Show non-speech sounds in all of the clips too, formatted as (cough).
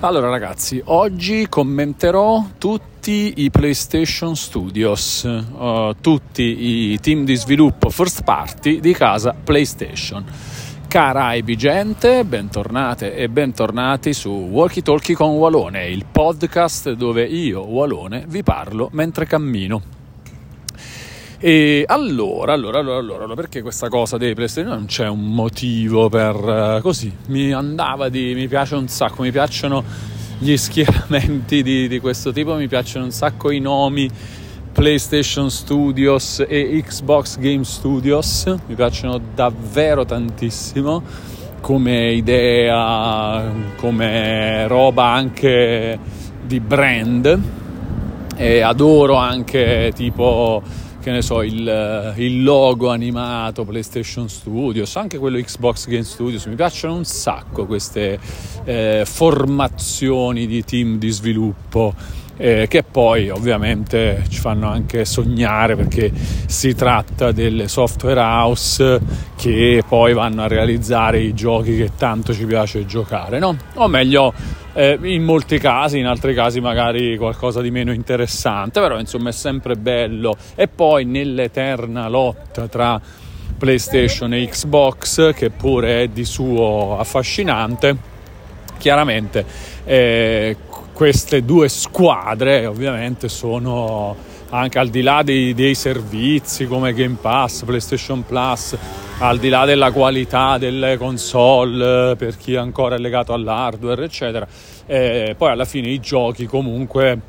Allora ragazzi, oggi commenterò tutti i PlayStation Studios, uh, tutti i team di sviluppo first party di casa PlayStation. Cara e vigente, bentornate e bentornati su Walkie Talkie con Walone, il podcast dove io, Walone, vi parlo mentre cammino. E allora, allora, allora, allora, perché questa cosa dei PlayStation non c'è un motivo per uh, così? Mi andava di, mi piace un sacco, mi piacciono gli schieramenti di, di questo tipo, mi piacciono un sacco i nomi PlayStation Studios e Xbox Game Studios, mi piacciono davvero tantissimo come idea, come roba anche di brand e adoro anche tipo che ne so, il, il, logo animato PlayStation Studios, anche quello Xbox Game Studios, mi piacciono un sacco queste eh, formazioni di team di sviluppo eh, che poi ovviamente ci fanno anche sognare perché si tratta delle software house che poi vanno a realizzare i giochi che tanto ci piace giocare, no? O meglio, eh, in molti casi, in altri casi magari qualcosa di meno interessante, però insomma è sempre bello. E poi nell'eterna lotta tra PlayStation e Xbox, che pure è di suo affascinante, chiaramente eh, queste due squadre ovviamente sono anche al di là dei, dei, servizi come Game Pass, PlayStation Plus, al di là della qualità delle console per chi ancora è legato all'hardware, eccetera, eh, poi alla fine i giochi comunque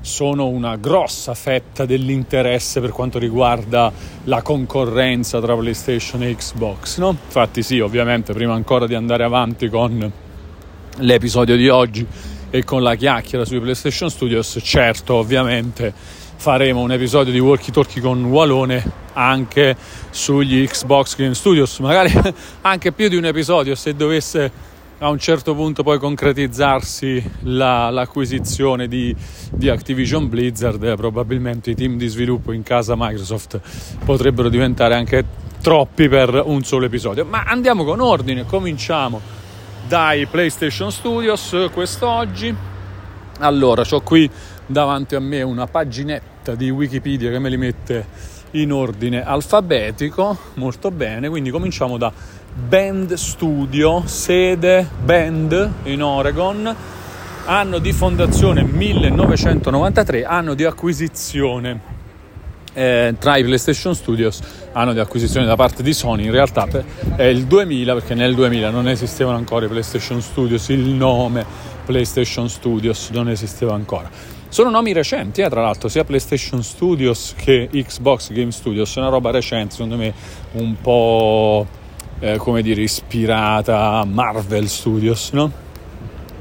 sono una grossa fetta dell'interesse per quanto riguarda la concorrenza tra PlayStation e Xbox, no? Infatti sì, ovviamente prima ancora di andare avanti con l'episodio di oggi e con la chiacchiera sui PlayStation Studios, certo ovviamente faremo un episodio di Walkie Talkie con Walone anche sugli Xbox Game Studios, magari (laughs) anche più di un episodio se dovesse a un certo punto poi concretizzarsi la, l'acquisizione di, di, Activision Blizzard, probabilmente i team di sviluppo in casa Microsoft potrebbero diventare anche troppi per un solo episodio. Ma andiamo con ordine, cominciamo dai PlayStation Studios quest'oggi. Allora, ho qui davanti a me una paginetta di Wikipedia che me li mette in ordine alfabetico, molto bene, quindi cominciamo da Band Studio, sede Bend in Oregon, anno di fondazione 1993, anno di acquisizione eh, tra i PlayStation Studios anno di acquisizione da parte di Sony in realtà è il 2000 perché nel 2000 non esistevano ancora i PlayStation Studios il nome PlayStation Studios non esisteva ancora sono nomi recenti eh, tra l'altro sia PlayStation Studios che Xbox Game Studios è una roba recente secondo me un po' eh, come dire ispirata a Marvel Studios no?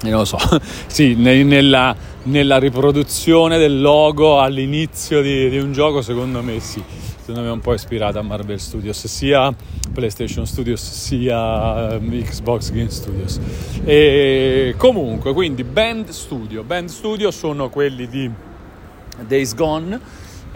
Non lo so, (laughs) sì, nella, nella, riproduzione del logo all'inizio di, di, un gioco, secondo me sì, secondo me è un po' ispirata a Marvel Studios, sia PlayStation Studios sia um, Xbox Game Studios. E comunque, quindi Band Studio, Band Studio sono quelli di Days Gone,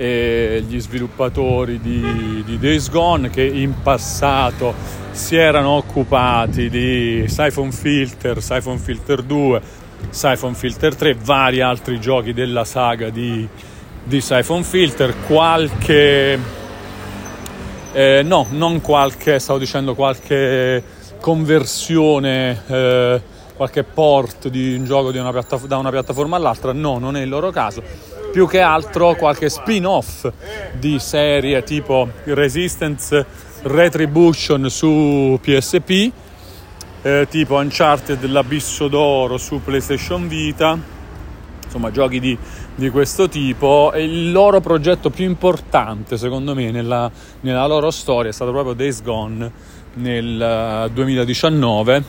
gli sviluppatori di, di Days Gone che in passato si erano occupati di Siphon Filter, Siphon Filter 2, Siphon Filter 3, vari altri giochi della saga di, di Siphon Filter, qualche... Eh, no, non qualche, stavo dicendo qualche conversione, eh, qualche port di un gioco di una piattaf- da una piattaforma all'altra, no, non è il loro caso. Più che altro qualche spin-off di serie tipo Resistance Retribution su PSP, eh, tipo Uncharted l'Abisso d'Oro su PlayStation Vita, insomma giochi di, di, questo tipo. E il loro progetto più importante secondo me nella, nella loro storia è stato proprio Days Gone nel 2019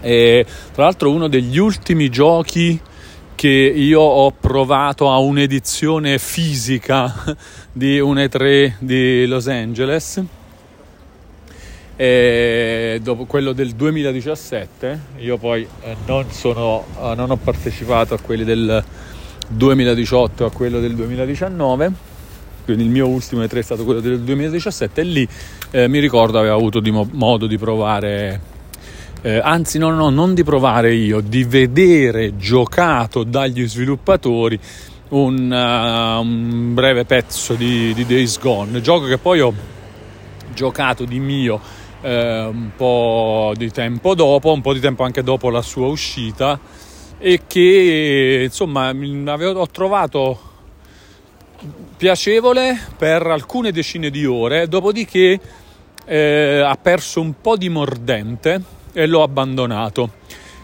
eh, e tra l'altro uno degli ultimi giochi che io ho provato a un'edizione fisica (laughs) di un E3 di Los Angeles e dopo quello del 2017 io poi eh, non, sono, eh, non ho partecipato a quelli del 2018 a quello del 2019 quindi il mio ultimo E3 è stato quello del 2017 e lì eh, mi ricordo avevo avuto di mo- modo di provare eh, anzi no, no, non di provare io, di vedere giocato dagli sviluppatori un, uh, un breve pezzo di, di, Days Gone, gioco che poi ho giocato di mio eh, un po' di tempo dopo, un po' di tempo anche dopo la sua uscita e che insomma avevo, ho trovato piacevole per alcune decine di ore, dopodiché eh, ha perso un po' di mordente e l'ho abbandonato.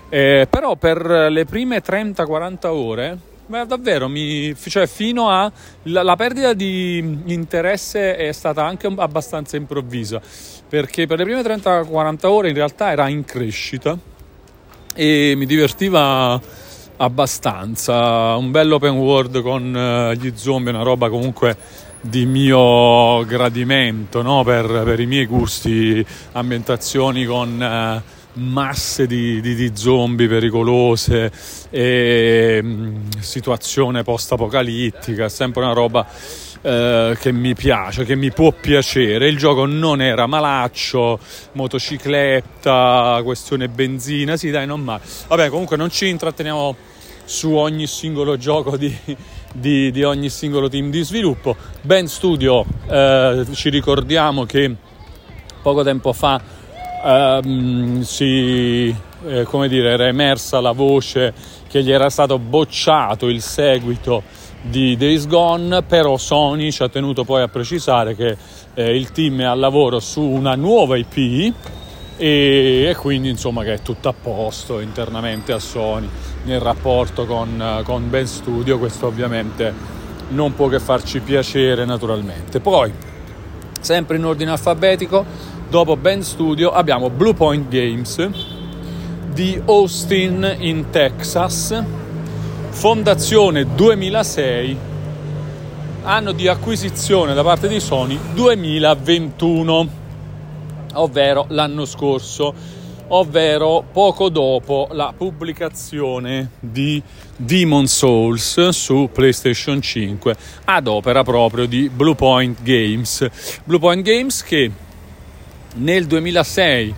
Eh, però per le prime 30-40 ore, beh, davvero, mi, cioè fino a la, la, perdita di interesse è stata anche abbastanza improvvisa, perché per le prime 30-40 ore in realtà era in crescita e mi divertiva abbastanza. Un bello open world con uh, gli zombie, una roba comunque di mio gradimento no? per, per, i miei gusti, ambientazioni con uh, masse di, di, di, zombie pericolose e um, situazione post-apocalittica, sempre una roba uh, che mi piace, che mi può piacere. Il gioco non era malaccio, motocicletta, questione benzina, sì dai, non male. Vabbè, comunque non ci intratteniamo su ogni singolo gioco di, di, di ogni singolo team di sviluppo. Ben Studio, eh, ci ricordiamo che poco tempo fa ehm, si, eh, come dire, era emersa la voce che gli era stato bocciato il seguito di Days Gone, però Sony ci ha tenuto poi a precisare che eh, il team è al lavoro su una nuova IP e, e, quindi insomma che è tutto a posto internamente a Sony nel rapporto con, con Ben Studio, questo ovviamente non può che farci piacere naturalmente. Poi, sempre in ordine alfabetico, dopo Ben Studio abbiamo Blue Point Games di Austin in Texas, fondazione 2006, anno di acquisizione da parte di Sony 2021, ovvero l'anno scorso ovvero poco dopo la pubblicazione di Demon Souls su PlayStation 5 ad opera proprio di Bluepoint Games. Bluepoint Games che nel 2006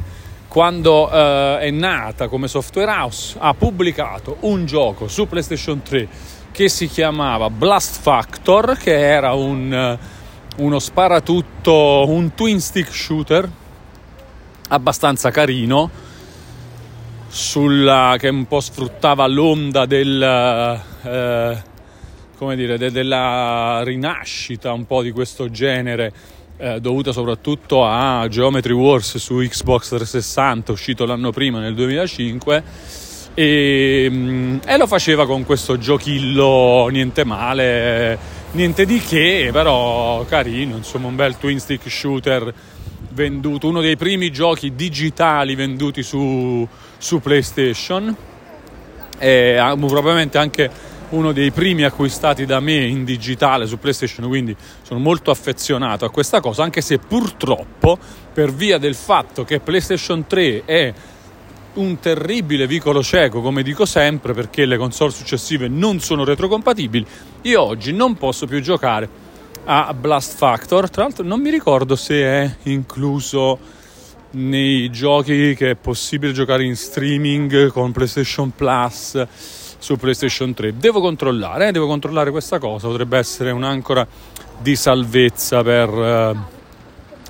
quando uh, è nata come software house ha pubblicato un gioco su PlayStation 3 che si chiamava Blast Factor che era un, uno sparatutto un twin stick shooter abbastanza carino sulla, che un po' sfruttava l'onda del, eh, come dire, de, della rinascita un po' di questo genere eh, dovuta soprattutto a Geometry Wars su Xbox 360 uscito l'anno prima nel 2005 e, mm, e lo faceva con questo giochillo niente male niente di che però carino insomma un bel twin stick shooter venduto, uno dei primi giochi digitali venduti su, su PlayStation. E probabilmente anche uno dei primi acquistati da me in digitale su PlayStation, quindi sono molto affezionato a questa cosa, anche se purtroppo per via del fatto che PlayStation 3 è un terribile vicolo cieco, come dico sempre, perché le console successive non sono retrocompatibili, io oggi non posso più giocare a Blast Factor. Tra l'altro non mi ricordo se è incluso nei giochi che è possibile giocare in streaming con PlayStation Plus su PlayStation 3. Devo controllare, eh? devo controllare questa cosa, potrebbe essere un'ancora di salvezza per, uh,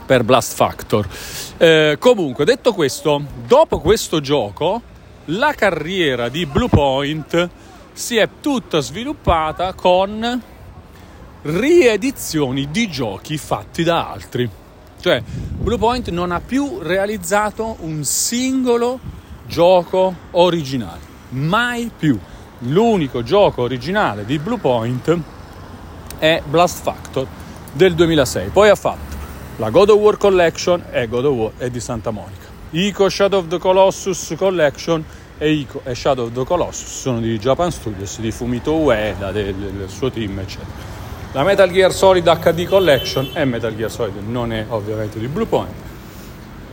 per Blast Factor. Eh, comunque, detto questo, dopo questo gioco, la carriera di Bluepoint si è tutta sviluppata con riedizioni di giochi fatti da altri. Cioè, Bluepoint non ha più realizzato un singolo gioco originale, mai più. L'unico gioco originale di Bluepoint è Blast Factor del 2006. Poi ha fatto la God of War Collection e God of War è di Santa Monica. Ico Shadow of the Colossus Collection e Ico e Shadow of the Colossus sono di Japan Studios, di Fumito Ueda, del, del suo team, eccetera. La Metal Gear Solid HD Collection è Metal Gear Solid, non è ovviamente di Bluepoint.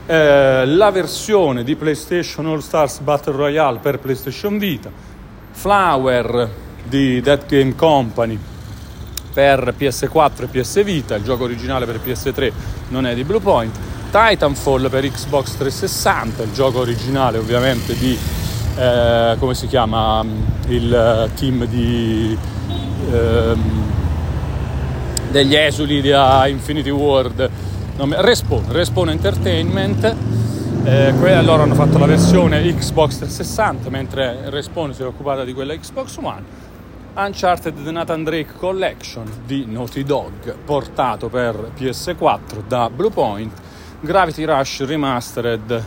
Eh, la versione di PlayStation All Stars Battle Royale per PlayStation Vita, Flower di Dead Game Company per PS4 e PS Vita, il gioco originale per PS3 non è di Bluepoint, Titanfall per Xbox 360, il gioco originale ovviamente di, eh, come si chiama, il team di, eh, degli esuli di Infinity World, Respawn, Respawn Entertainment, eh, loro hanno fatto la versione Xbox 360 mentre Respawn si è occupata di quella Xbox One. Uncharted The Nathan Drake Collection di Naughty Dog portato per PS4 da Bluepoint Gravity Rush Remastered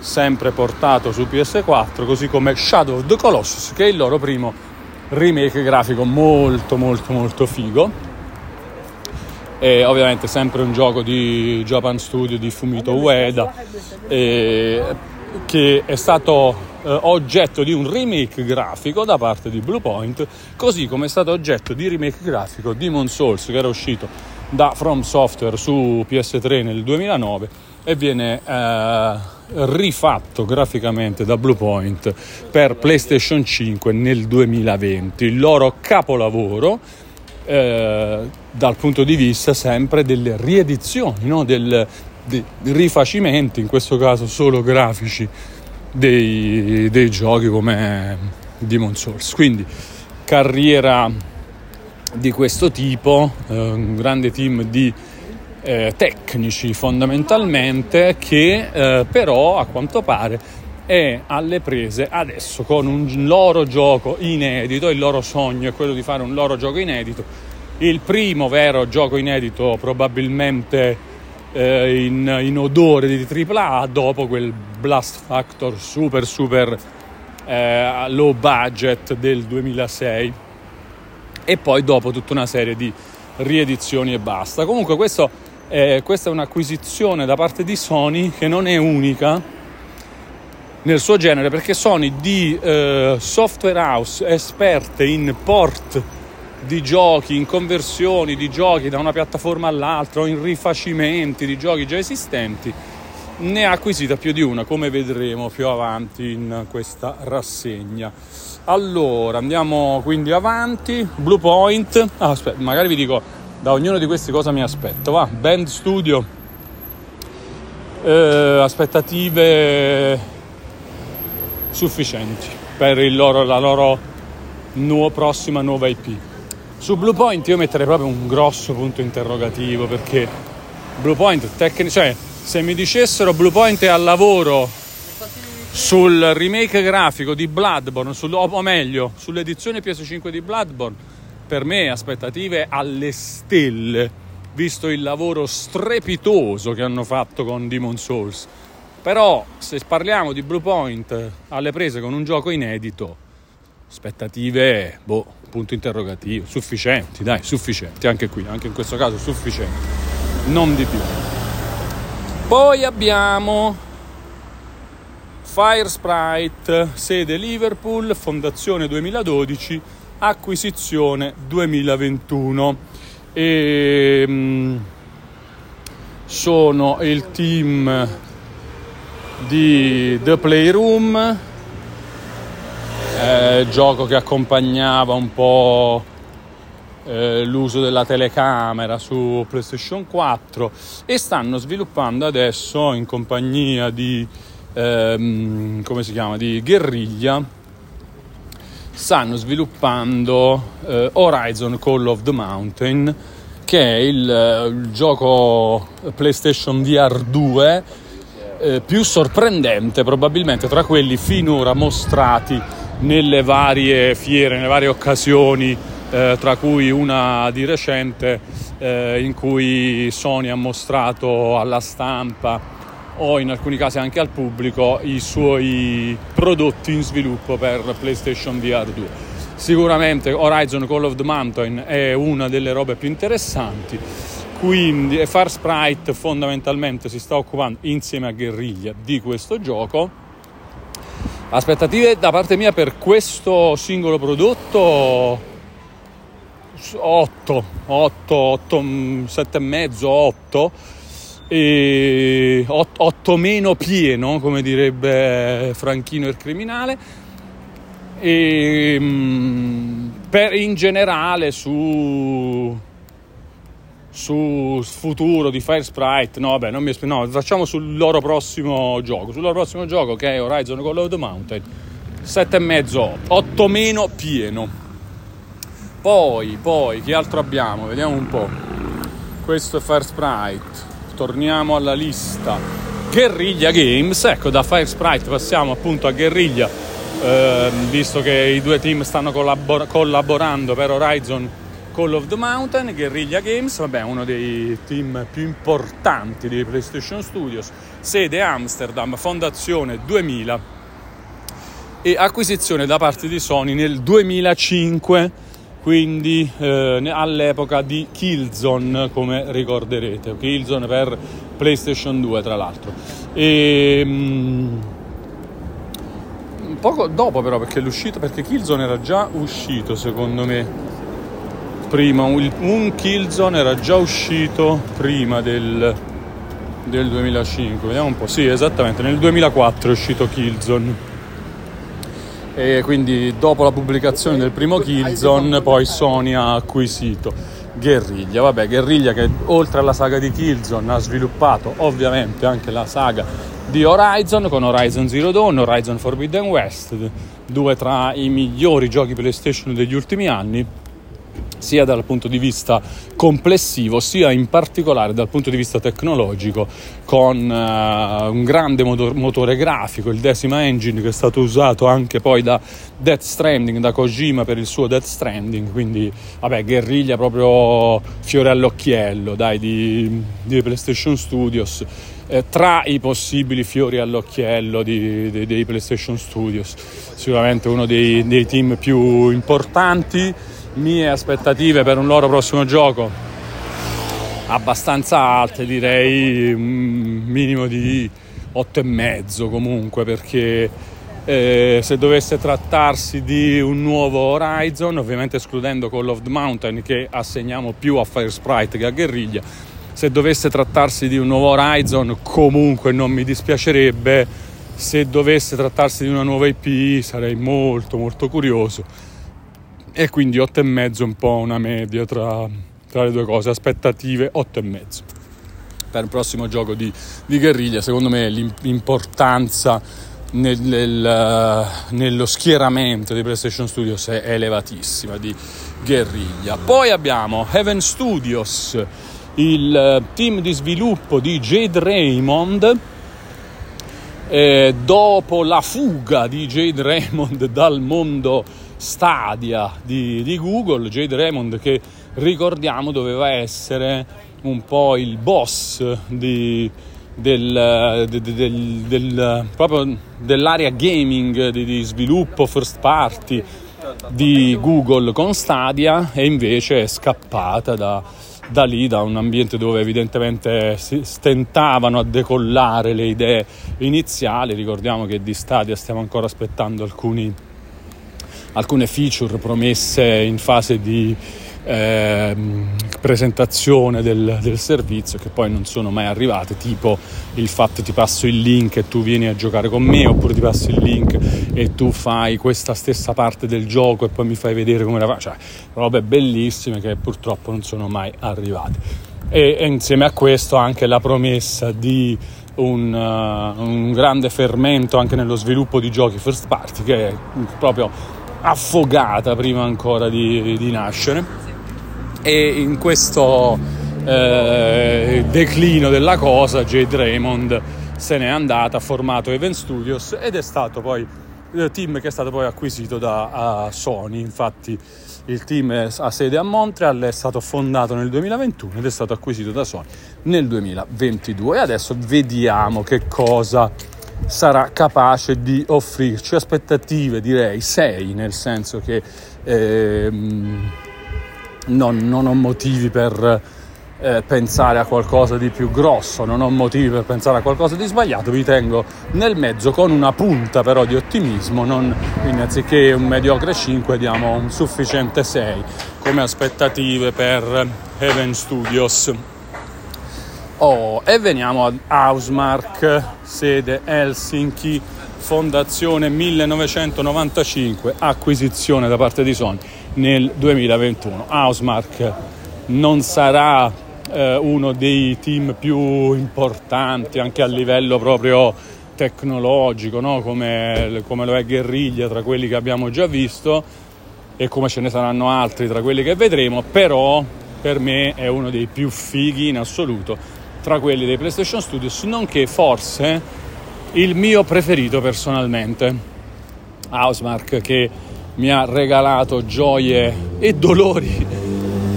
sempre portato su PS4 così come Shadow of the Colossus che è il loro primo remake grafico molto molto molto figo e ovviamente sempre un gioco di Japan Studio di Fumito Ueda che è stato eh, oggetto di un remake grafico da parte di Bluepoint così come è stato oggetto di remake grafico Demon Souls che era uscito da From Software su PS3 nel 2009 e viene eh, rifatto graficamente da Bluepoint per PlayStation 5 nel 2020 il loro capolavoro eh, dal punto di vista sempre delle riedizioni, no? Del, dei rifacimenti, in questo caso solo grafici, dei, dei giochi come Demon Souls. Quindi carriera di questo tipo, eh, un grande team di eh, tecnici fondamentalmente che eh, però a quanto pare è alle prese adesso con un loro gioco inedito, il loro sogno è quello di fare un loro gioco inedito, il primo vero gioco inedito probabilmente eh, in, in, odore di AAA dopo quel Blast Factor super super eh, low budget del 2006 e poi dopo tutta una serie di riedizioni e basta. Comunque questo, eh, questa è un'acquisizione da parte di Sony che non è unica nel suo genere perché Sony di eh, software house esperte in port di giochi, in conversioni di giochi da una piattaforma all'altra o in rifacimenti di giochi già esistenti ne ha acquisita più di una come vedremo più avanti in questa rassegna. Allora andiamo quindi avanti. Blue Point. Ah, aspetta magari vi dico da ognuno di questi cosa mi aspetto. Va Band Studio. Eh, aspettative sufficienti per loro, la loro nuova, prossima nuova IP. Su Bluepoint io metterei proprio un grosso punto interrogativo perché Bluepoint tecnico, cioè se mi dicessero Bluepoint è al lavoro sul remake grafico di Bloodborne, sul, o meglio, sull'edizione PS5 di Bloodborne, per me aspettative alle stelle, visto il lavoro strepitoso che hanno fatto con Demon Souls. Però se parliamo di Bluepoint alle prese con un gioco inedito, aspettative, boh, punto interrogativo, sufficienti, dai, sufficienti, anche qui, anche in questo caso sufficienti, non di più. Poi abbiamo Fire Sprite, sede Liverpool, fondazione 2012, acquisizione 2021. E, ehm, sono il team di The Playroom, eh, gioco che accompagnava un po' eh, l'uso della telecamera su PlayStation 4 e stanno sviluppando adesso in compagnia di, ehm, come si chiama, di Guerriglia, stanno sviluppando eh, Horizon Call of the Mountain che è il, eh, il gioco PlayStation VR 2 eh, più sorprendente probabilmente tra quelli finora mostrati nelle varie fiere, nelle varie occasioni, eh, tra cui una di recente eh, in cui Sony ha mostrato alla stampa o in alcuni casi anche al pubblico i suoi prodotti in sviluppo per PlayStation VR 2. Sicuramente Horizon Call of the Mountain è una delle robe più interessanti quindi Far Sprite fondamentalmente si sta occupando insieme a Guerriglia di questo gioco. Aspettative da parte mia per questo singolo prodotto 8, 8, 8, 7 e mezzo, 8 e 8, 8 meno pieno, come direbbe Franchino il criminale. E, mm, per, in generale su su futuro di Fire Sprite, no vabbè non mi no, facciamo sul loro prossimo gioco, sul loro prossimo gioco che è Horizon Call of the Mountain, 7,5, 8 meno pieno. Poi, poi, che altro abbiamo? Vediamo un po'. Questo è Fire Sprite, torniamo alla lista. Guerriglia Games, ecco da Fire Sprite passiamo appunto a Guerriglia, eh, visto che i due team stanno collabor- collaborando per Horizon Call of the Mountain, Guerrilla Games, vabbè, uno dei team più importanti di PlayStation Studios, sede Amsterdam, fondazione 2000 e acquisizione da parte di Sony nel 2005, quindi eh, all'epoca di Killzone, come ricorderete, Killzone per PlayStation 2 tra l'altro. E, um, poco dopo però perché l'uscita perché Killzone era già uscito secondo me prima, un, Killzone era già uscito prima del, del 2005, vediamo un po', sì esattamente, nel 2004 è uscito Killzone. E quindi dopo la pubblicazione del primo Killzone poi Sony ha acquisito Guerriglia, vabbè Guerriglia che oltre alla saga di Killzone ha sviluppato ovviamente anche la saga di Horizon con Horizon Zero Dawn, Horizon Forbidden West, due tra i migliori giochi PlayStation degli ultimi anni sia dal punto di vista complessivo sia in particolare dal punto di vista tecnologico con uh, un grande motor- motore grafico, il Decima Engine che è stato usato anche poi da Death Stranding, da Kojima per il suo Death Stranding, quindi vabbè guerriglia proprio fiore all'occhiello dai di, di PlayStation Studios. Eh, tra i possibili fiori all'occhiello di, di, dei PlayStation Studios, sicuramente uno dei, dei team più importanti mie aspettative per un loro prossimo gioco? Abbastanza alte, direi un minimo di 8,5 comunque perché eh, se dovesse trattarsi di un nuovo Horizon, ovviamente escludendo Call of the Mountain che assegniamo più a Fire Sprite che a Guerriglia, se dovesse trattarsi di un nuovo Horizon comunque non mi dispiacerebbe, se dovesse trattarsi di una nuova IP sarei molto molto curioso e quindi 8,5 un po' una media tra, tra le due cose, aspettative 8,5 per il prossimo gioco di, di guerriglia, secondo me l'importanza nel, nel, nello schieramento di PlayStation Studios è elevatissima di guerriglia. Poi abbiamo Heaven Studios, il team di sviluppo di Jade Raymond. Eh, dopo la fuga di Jade Raymond (laughs) dal mondo Stadia di, di Google, Jade Raymond che ricordiamo doveva essere un po' il boss di, del, del, del, proprio dell'area gaming di, di, sviluppo first party di Google con Stadia e invece è scappata da, da lì, da un ambiente dove evidentemente si stentavano a decollare le idee iniziali. Ricordiamo che di Stadia stiamo ancora aspettando alcuni alcune feature promesse in fase di eh, presentazione del, del, servizio che poi non sono mai arrivate, tipo il fatto ti passo il link e tu vieni a giocare con me, oppure ti passo il link e tu fai questa stessa parte del gioco e poi mi fai vedere come la fa, cioè robe bellissime che purtroppo non sono mai arrivate. E, e insieme a questo anche la promessa di un, uh, un grande fermento anche nello sviluppo di giochi first party che è proprio affogata prima ancora di, di nascere. E in questo eh, declino della cosa Jade Raymond se n'è andata, ha formato Event Studios ed è stato poi il team che è stato poi acquisito da Sony, infatti il team ha sede a Montreal, è stato fondato nel 2021 ed è stato acquisito da Sony nel 2022 e adesso vediamo che cosa sarà capace di offrirci aspettative direi 6 nel senso che ehm, non, non, ho motivi per eh, pensare a qualcosa di più grosso non ho motivi per pensare a qualcosa di sbagliato vi tengo nel mezzo con una punta però di ottimismo non, quindi anziché un mediocre 5 diamo un sufficiente 6 come aspettative per Heaven Studios Oh, e veniamo ad Hausmark, sede Helsinki, fondazione 1995, acquisizione da parte di Sony nel 2021. Hausmark non sarà eh, uno dei team più importanti anche a livello proprio tecnologico, no? come, come lo è Guerriglia tra quelli che abbiamo già visto e come ce ne saranno altri tra quelli che vedremo, però per me è uno dei più fighi in assoluto tra quelli dei PlayStation Studios, nonché forse il mio preferito personalmente. Housemark che mi ha regalato gioie e dolori,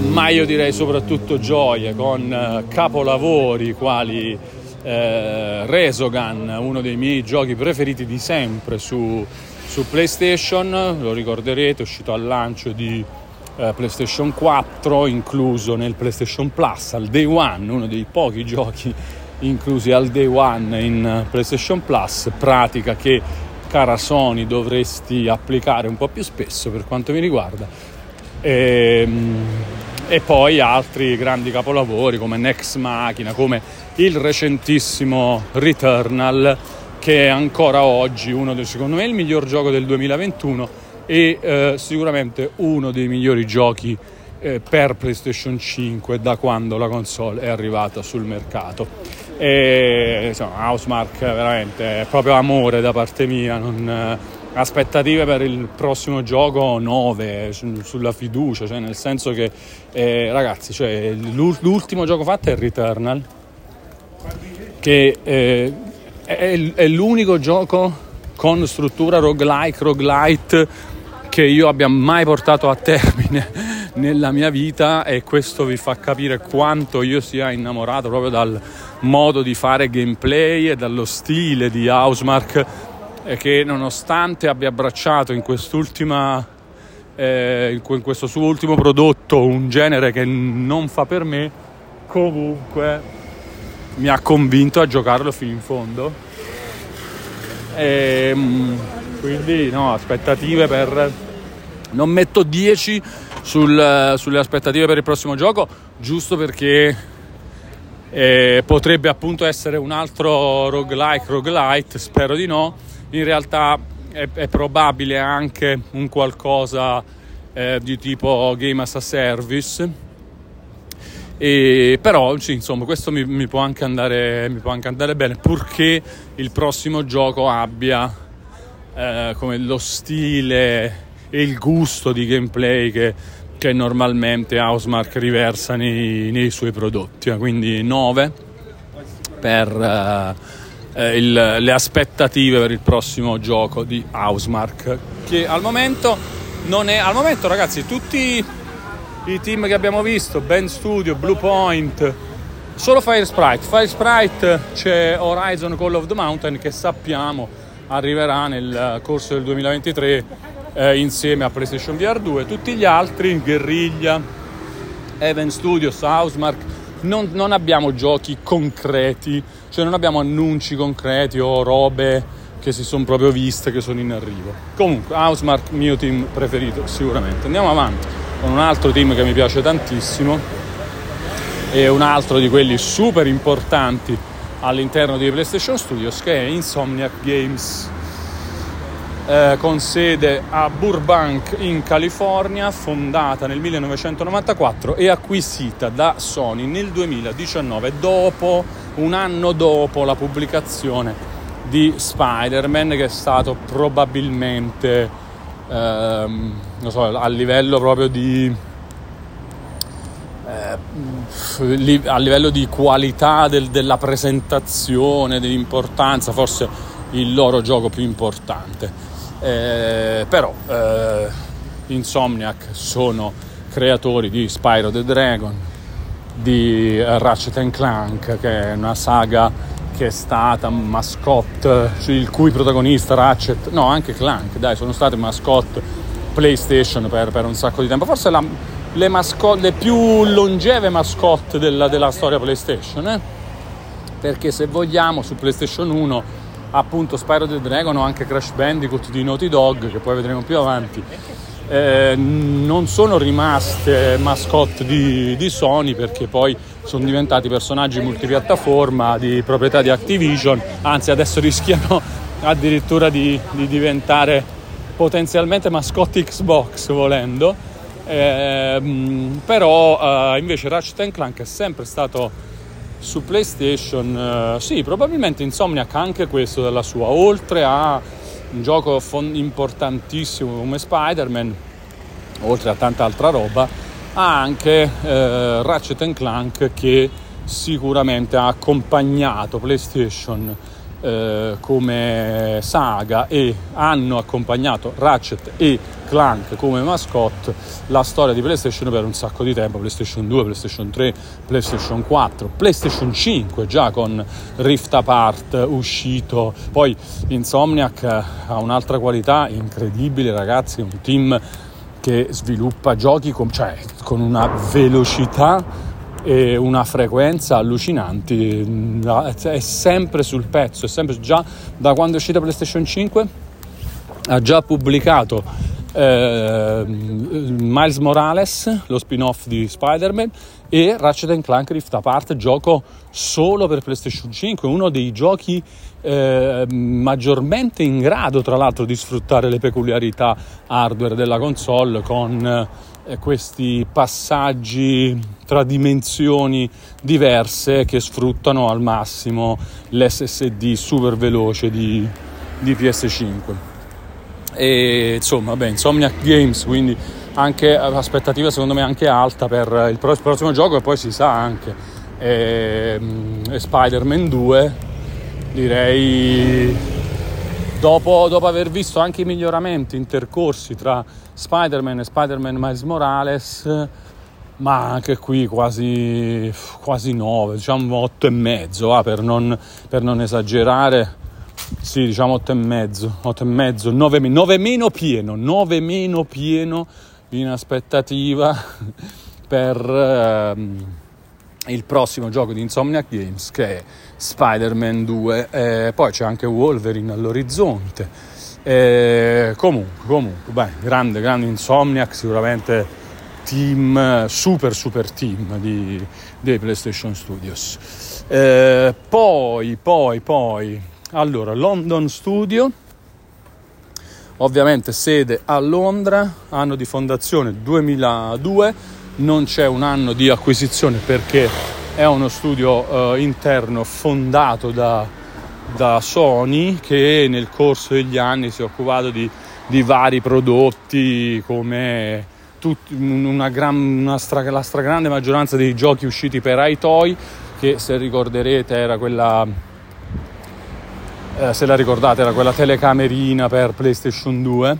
ma io direi soprattutto gioie con eh, capolavori quali eh, Resogan, uno dei miei giochi preferiti di sempre su, su PlayStation, lo ricorderete, è uscito al lancio di eh, PlayStation 4, incluso nel PlayStation Plus al day one, uno dei pochi (laughs) giochi inclusi al day one in PlayStation Plus, pratica che cara Sony dovresti applicare un po' più spesso per quanto mi riguarda. E, ehm, e poi altri grandi capolavori come Nex Machina, come il recentissimo Returnal, che è ancora oggi uno dei, secondo me, il miglior gioco del 2021 e eh, sicuramente uno dei migliori giochi eh, per PlayStation 5 da quando la console è arrivata sul mercato. E, insomma, Housemark veramente è proprio amore da parte mia, non, eh, aspettative per il prossimo gioco 9 su, sulla fiducia, cioè nel senso che eh, ragazzi, cioè, l'ultimo gioco fatto è Returnal, che eh, è, è l'unico gioco con struttura roguelike, roguelite che io abbia mai portato a termine (laughs) nella mia vita e questo vi fa capire quanto io sia innamorato proprio dal modo di fare gameplay e dallo stile di Housemark che nonostante abbia abbracciato in quest'ultima eh, in questo suo ultimo prodotto un genere che non fa per me comunque mi ha convinto a giocarlo fino in fondo. E, ehm, quindi no aspettative per non metto 10 sul, sulle aspettative per il prossimo gioco, giusto perché eh, potrebbe appunto essere un altro roguelike, roguelite, spero di no. In realtà è, è probabile anche un qualcosa eh, di tipo game as a service. E, però sì, insomma questo mi, mi, può andare, mi, può anche andare, bene purché il prossimo gioco abbia eh, lo stile il gusto di gameplay che, che normalmente Housemark riversa nei, nei, suoi prodotti. Quindi 9 per eh, il, le aspettative per il prossimo gioco di Housemark, che al momento non è... Al momento ragazzi tutti i team che abbiamo visto, Band Studio, Blue Point, solo Fire Sprite. Fire Sprite c'è Horizon Call of the Mountain che sappiamo arriverà nel corso del 2023 eh, insieme a PlayStation VR 2. Tutti gli altri, Guerriglia, Even Studios, Housemark, non, non abbiamo giochi concreti, cioè non abbiamo annunci concreti o robe che si sono proprio viste, che sono in arrivo. Comunque, Housemark, mio team preferito, sicuramente. Andiamo avanti con un altro team che mi piace tantissimo e un altro di quelli super importanti all'interno di PlayStation Studios che è Insomniac Games eh, con sede a Burbank in California, fondata nel 1994 e acquisita da Sony nel 2019, dopo, un anno dopo la pubblicazione di Spider-Man, che è stato probabilmente ehm, so, a livello proprio di eh, a livello di qualità del, della presentazione, dell'importanza, forse il loro gioco più importante. Eh, però eh, Insomniac sono creatori di Spyro the Dragon, di Ratchet Clank, che è una saga che è stata mascotte, il cui protagonista Ratchet, no anche Clank, dai, sono state mascotte PlayStation per, per un sacco di tempo, forse la, le, mascotte, le più longeve mascotte della, della storia PlayStation, eh? perché se vogliamo su PlayStation 1 appunto Spyro the Dragon o anche Crash Bandicoot di Naughty Dog che poi vedremo più avanti. Eh, non sono rimaste mascotte di, di, Sony perché poi sono diventati personaggi multipiattaforma di proprietà di Activision. Anzi adesso rischiano addirittura di, di diventare potenzialmente mascotti Xbox volendo. Eh, però eh, invece Ratchet Clank è sempre stato su PlayStation, eh, sì, probabilmente Insomniac anche questo della sua, oltre a un gioco fon- importantissimo come Spider-Man, oltre a tanta altra roba, ha anche eh, Ratchet Clank che sicuramente ha accompagnato PlayStation eh, come saga e hanno accompagnato Ratchet e Clank come mascotte la storia di PlayStation per un sacco di tempo, PlayStation 2, PlayStation 3, PlayStation 4, PlayStation 5 già con Rift Apart uscito, poi Insomniac ha un'altra qualità incredibile ragazzi, un team che sviluppa giochi con, cioè, con una velocità e una frequenza allucinanti, è sempre sul pezzo, è sempre già da quando è uscita PlayStation 5 ha già pubblicato eh, Miles Morales, lo spin-off di Spider-Man e Ratchet Clank Rift Apart, gioco solo per PlayStation 5, uno dei giochi eh, maggiormente in grado tra l'altro di sfruttare le peculiarità hardware della console con eh, questi passaggi tra dimensioni diverse che sfruttano al massimo l'SSD super veloce di, di PS5 e insomma beh, Insomniac Games quindi anche aspettativa secondo me anche alta per il prossimo gioco e poi si sa anche. E, e Spider-Man 2 direi dopo, dopo aver visto anche i miglioramenti intercorsi tra Spider-Man e Spider-Man Miles Morales, ma anche qui quasi, quasi 9, diciamo 8 e mezzo, ah, per, non, per non esagerare. Sì, diciamo 8 e mezzo, 8 e mezzo, 9, 9 meno pieno, 9 meno pieno in aspettativa (laughs) per ehm, il prossimo gioco di Insomniac Games che è Spider-Man 2. Eh, poi c'è anche Wolverine all'orizzonte e comunque, comunque, beh, grande, grande Insomniac, sicuramente team, super super team di, dei PlayStation Studios. Eh, poi, poi, poi, allora, London Studio, ovviamente sede a Londra, anno di fondazione 2002, non c'è un anno di acquisizione perché è uno studio eh, interno fondato da da Sony che nel corso degli anni si è occupato di, di vari prodotti come tutti, una gran, una stra, la stragrande maggioranza dei giochi usciti per iToy che se ricorderete era quella eh, se la ricordate era quella telecamerina per PlayStation 2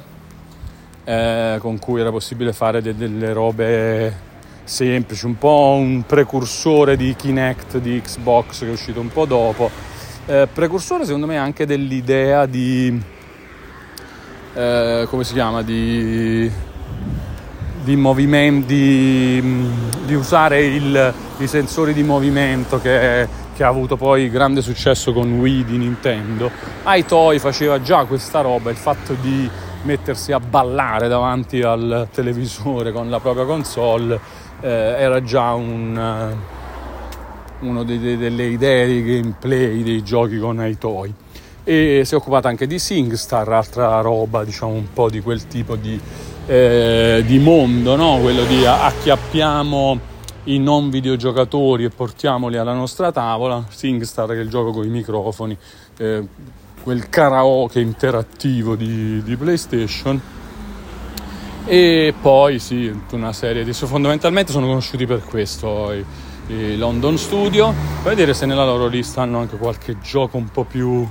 eh, con cui era possibile fare de- delle robe semplici, un po' un precursore di Kinect di Xbox che è uscito un po' dopo. Eh, precursore secondo me anche dell'idea di eh, come si chiama di, di movimento di, di usare il, i sensori di movimento che, che, ha avuto poi grande successo con Wii di Nintendo. iToy faceva già questa roba il fatto di mettersi a ballare davanti al televisore con la propria console eh, era già un una delle idee dei gameplay dei giochi con i toy. E si è occupata anche di SingStar, altra roba diciamo un po' di quel tipo di, eh, di mondo, no? quello di acchiappiamo i non videogiocatori e portiamoli alla nostra tavola, SingStar che è il gioco con i microfoni, eh, quel karaoke interattivo di, di PlayStation e poi sì, una serie di... fondamentalmente sono conosciuti per questo di London Studio. A vedere se nella loro lista hanno anche qualche gioco un po' più...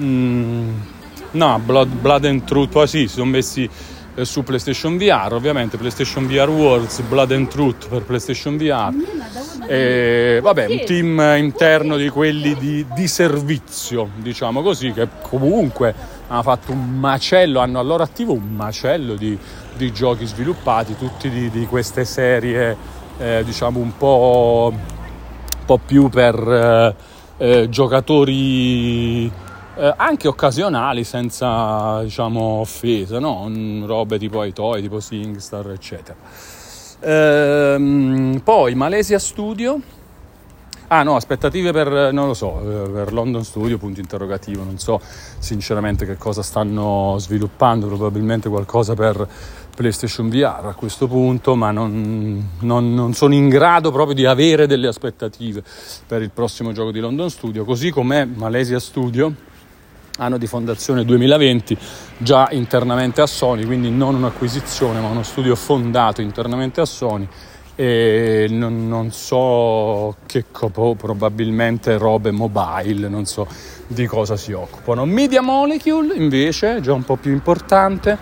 Mm, no, Blood, Blood and Truth, poi sì, si sono messi eh, su PlayStation VR, ovviamente PlayStation VR Worlds, Blood and Truth per PlayStation VR. E, vabbè, un team interno di quelli di, di servizio, diciamo così, che comunque hanno fatto un macello, hanno al loro attivo un macello di, di giochi sviluppati, tutti di, di queste serie eh, diciamo un po', un po', più per eh, eh giocatori eh, anche occasionali senza diciamo offesa, no? robe tipo Aitoy, tipo SingStar eccetera. Ehm, poi Malesia Studio Ah no, aspettative per, non lo so, eh, per London Studio, punto interrogativo, non so sinceramente che cosa stanno sviluppando, probabilmente qualcosa per PlayStation VR a questo punto, ma non, non, non sono in grado proprio di avere delle aspettative per il prossimo gioco di London Studio, così come Malaysia Studio, anno di fondazione 2020, già internamente a Sony, quindi non un'acquisizione, ma uno studio fondato internamente a Sony e non, non so che copo, probabilmente robe mobile, non so di cosa si occupano. Media Molecule invece, già un po' più importante,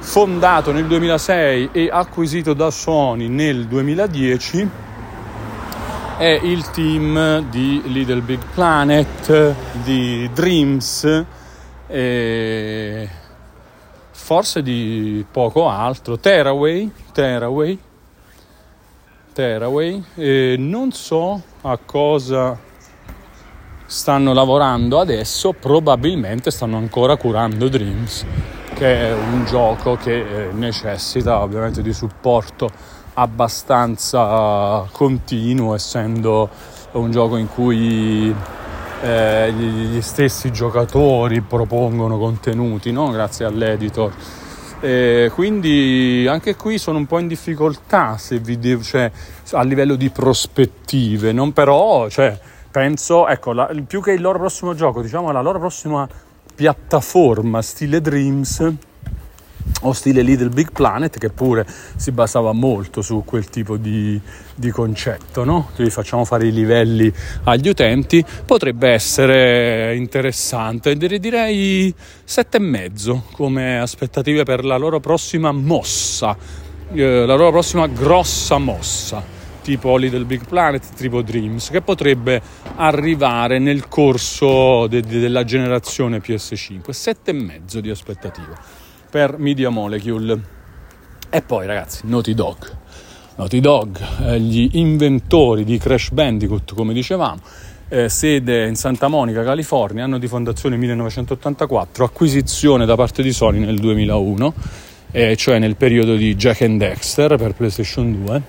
fondato nel 2006 e acquisito da Sony nel 2010, è il team di Little Big Planet, di Dreams e forse di poco altro, Tearaway, Tearaway Tearaway e non so a cosa stanno lavorando adesso, probabilmente stanno ancora curando Dreams, che è un gioco che eh, necessita ovviamente di supporto abbastanza continuo, essendo un gioco in cui eh, gli stessi giocatori propongono contenuti, no? grazie all'editor eh, quindi anche qui sono un po' in difficoltà devo, cioè, a livello di prospettive, non però, cioè, penso, ecco, la, più che il loro prossimo gioco, diciamo la loro prossima piattaforma stile Dreams o stile Little Big Planet che pure si basava molto su quel tipo di, di concetto, no? Quindi facciamo fare i livelli agli utenti, potrebbe essere interessante, direi sette e mezzo come aspettative per la loro prossima mossa, eh, la loro prossima grossa mossa tipo Little Big Planet, tipo Dreams, che potrebbe arrivare nel corso de- de- della generazione PS5. Sette e mezzo di aspettative per Media Molecule. E poi ragazzi, Naughty Dog. Naughty Dog, eh, gli inventori di Crash Bandicoot, come dicevamo, eh, sede in Santa Monica, California, anno di fondazione 1984, acquisizione da parte di Sony nel 2001, eh, cioè nel periodo di Jack and Dexter per PlayStation 2.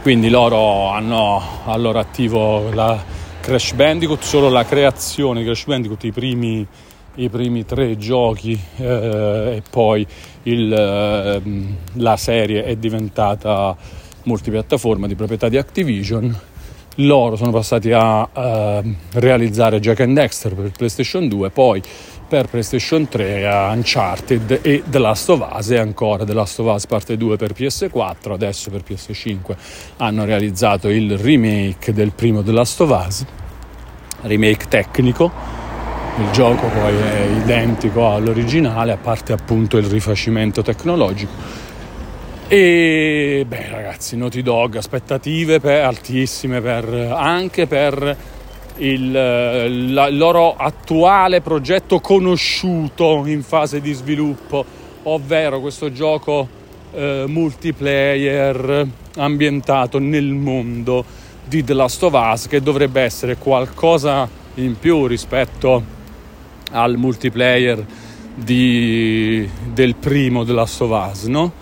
Quindi loro hanno al loro attivo la Crash Bandicoot, solo la creazione di Crash Bandicoot, i primi i primi tre giochi eh, e poi il, eh, la serie è diventata multipiattaforma di proprietà di Activision. Loro sono passati a eh, realizzare Jack and Dexter per PlayStation 2, poi per PlayStation 3 a Uncharted e The Last of Us e ancora The Last of Us parte 2 per PS4, adesso per PS5 hanno realizzato il remake del primo The Last of Us, remake tecnico il gioco poi è identico all'originale, a parte appunto il rifacimento tecnologico. E beh ragazzi, Naughty Dog, aspettative per, altissime per, anche per il, la, il loro attuale progetto conosciuto in fase di sviluppo, ovvero questo gioco eh, multiplayer ambientato nel mondo di The Last of Us che dovrebbe essere qualcosa in più rispetto al multiplayer di, del primo The Last of Us, no?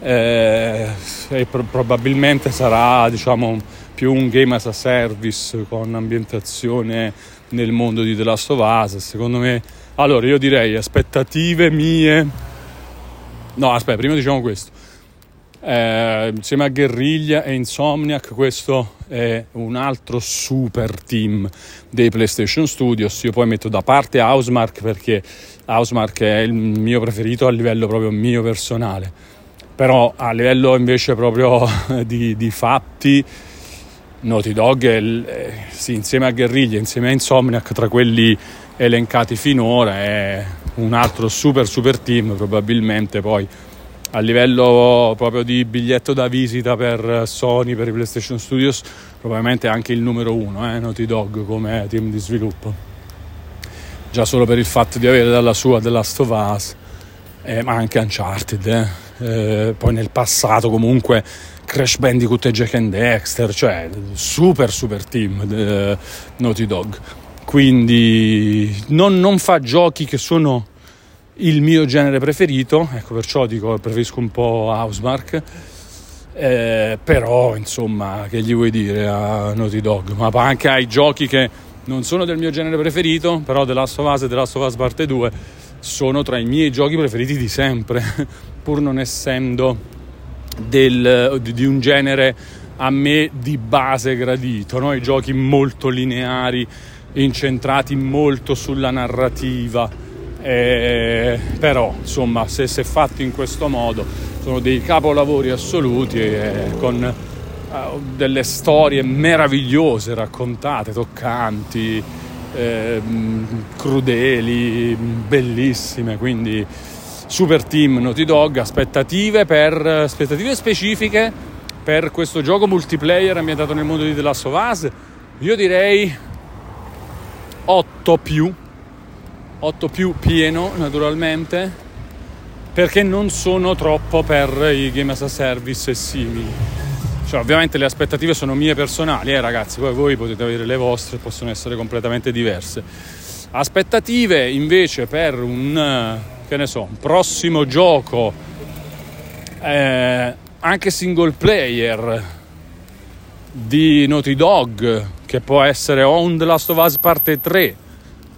Eh, e pro- probabilmente sarà diciamo, più un game as a service con ambientazione nel mondo di The Last of Us. Secondo me, allora io direi aspettative mie. No, aspetta, prima diciamo questo. Eh, insieme a Guerriglia e Insomniac questo è un altro super team dei PlayStation Studios. Io poi metto da parte Housemark perché Housemark è il mio preferito a livello proprio mio personale. Però a livello invece proprio (laughs) di, di fatti Naughty Dog è, sì, insieme a Guerriglia insieme a Insomniac tra quelli elencati finora è un altro super super team probabilmente poi a livello proprio di biglietto da visita per Sony, per i PlayStation Studios, probabilmente anche il numero uno, eh, Naughty Dog come team di sviluppo. Già solo per il fatto di avere dalla sua The Last of Us, eh, ma anche Uncharted. Eh. Eh, poi nel passato comunque Crash Bandicoot e Jack and Dexter, cioè super super team eh, Naughty Dog. Quindi non, non fa giochi che sono il mio genere preferito, ecco perciò dico preferisco un po' Housemark, eh, però insomma che gli vuoi dire a Naughty Dog ma anche ai giochi che non sono del mio genere preferito però The Last of Us e The Last of Us parte 2 sono tra i miei giochi preferiti di sempre (laughs) pur non essendo del, di un genere a me di base gradito no? i giochi molto lineari incentrati molto sulla narrativa eh, però insomma se, se fatti in questo modo sono dei capolavori assoluti eh, con eh, delle storie meravigliose raccontate, toccanti, eh, crudeli, bellissime, quindi super team Naughty Dog, aspettative, per, aspettative specifiche per questo gioco multiplayer ambientato nel mondo di The Last of Us, io direi 8 più 8 più pieno naturalmente perché non sono troppo per i game as a service simili. Cioè, ovviamente le aspettative sono mie personali eh ragazzi poi voi potete avere le vostre possono essere completamente diverse. Aspettative invece per un che ne so un prossimo gioco eh, anche single player di Naughty Dog che può essere On The Last of Us parte 3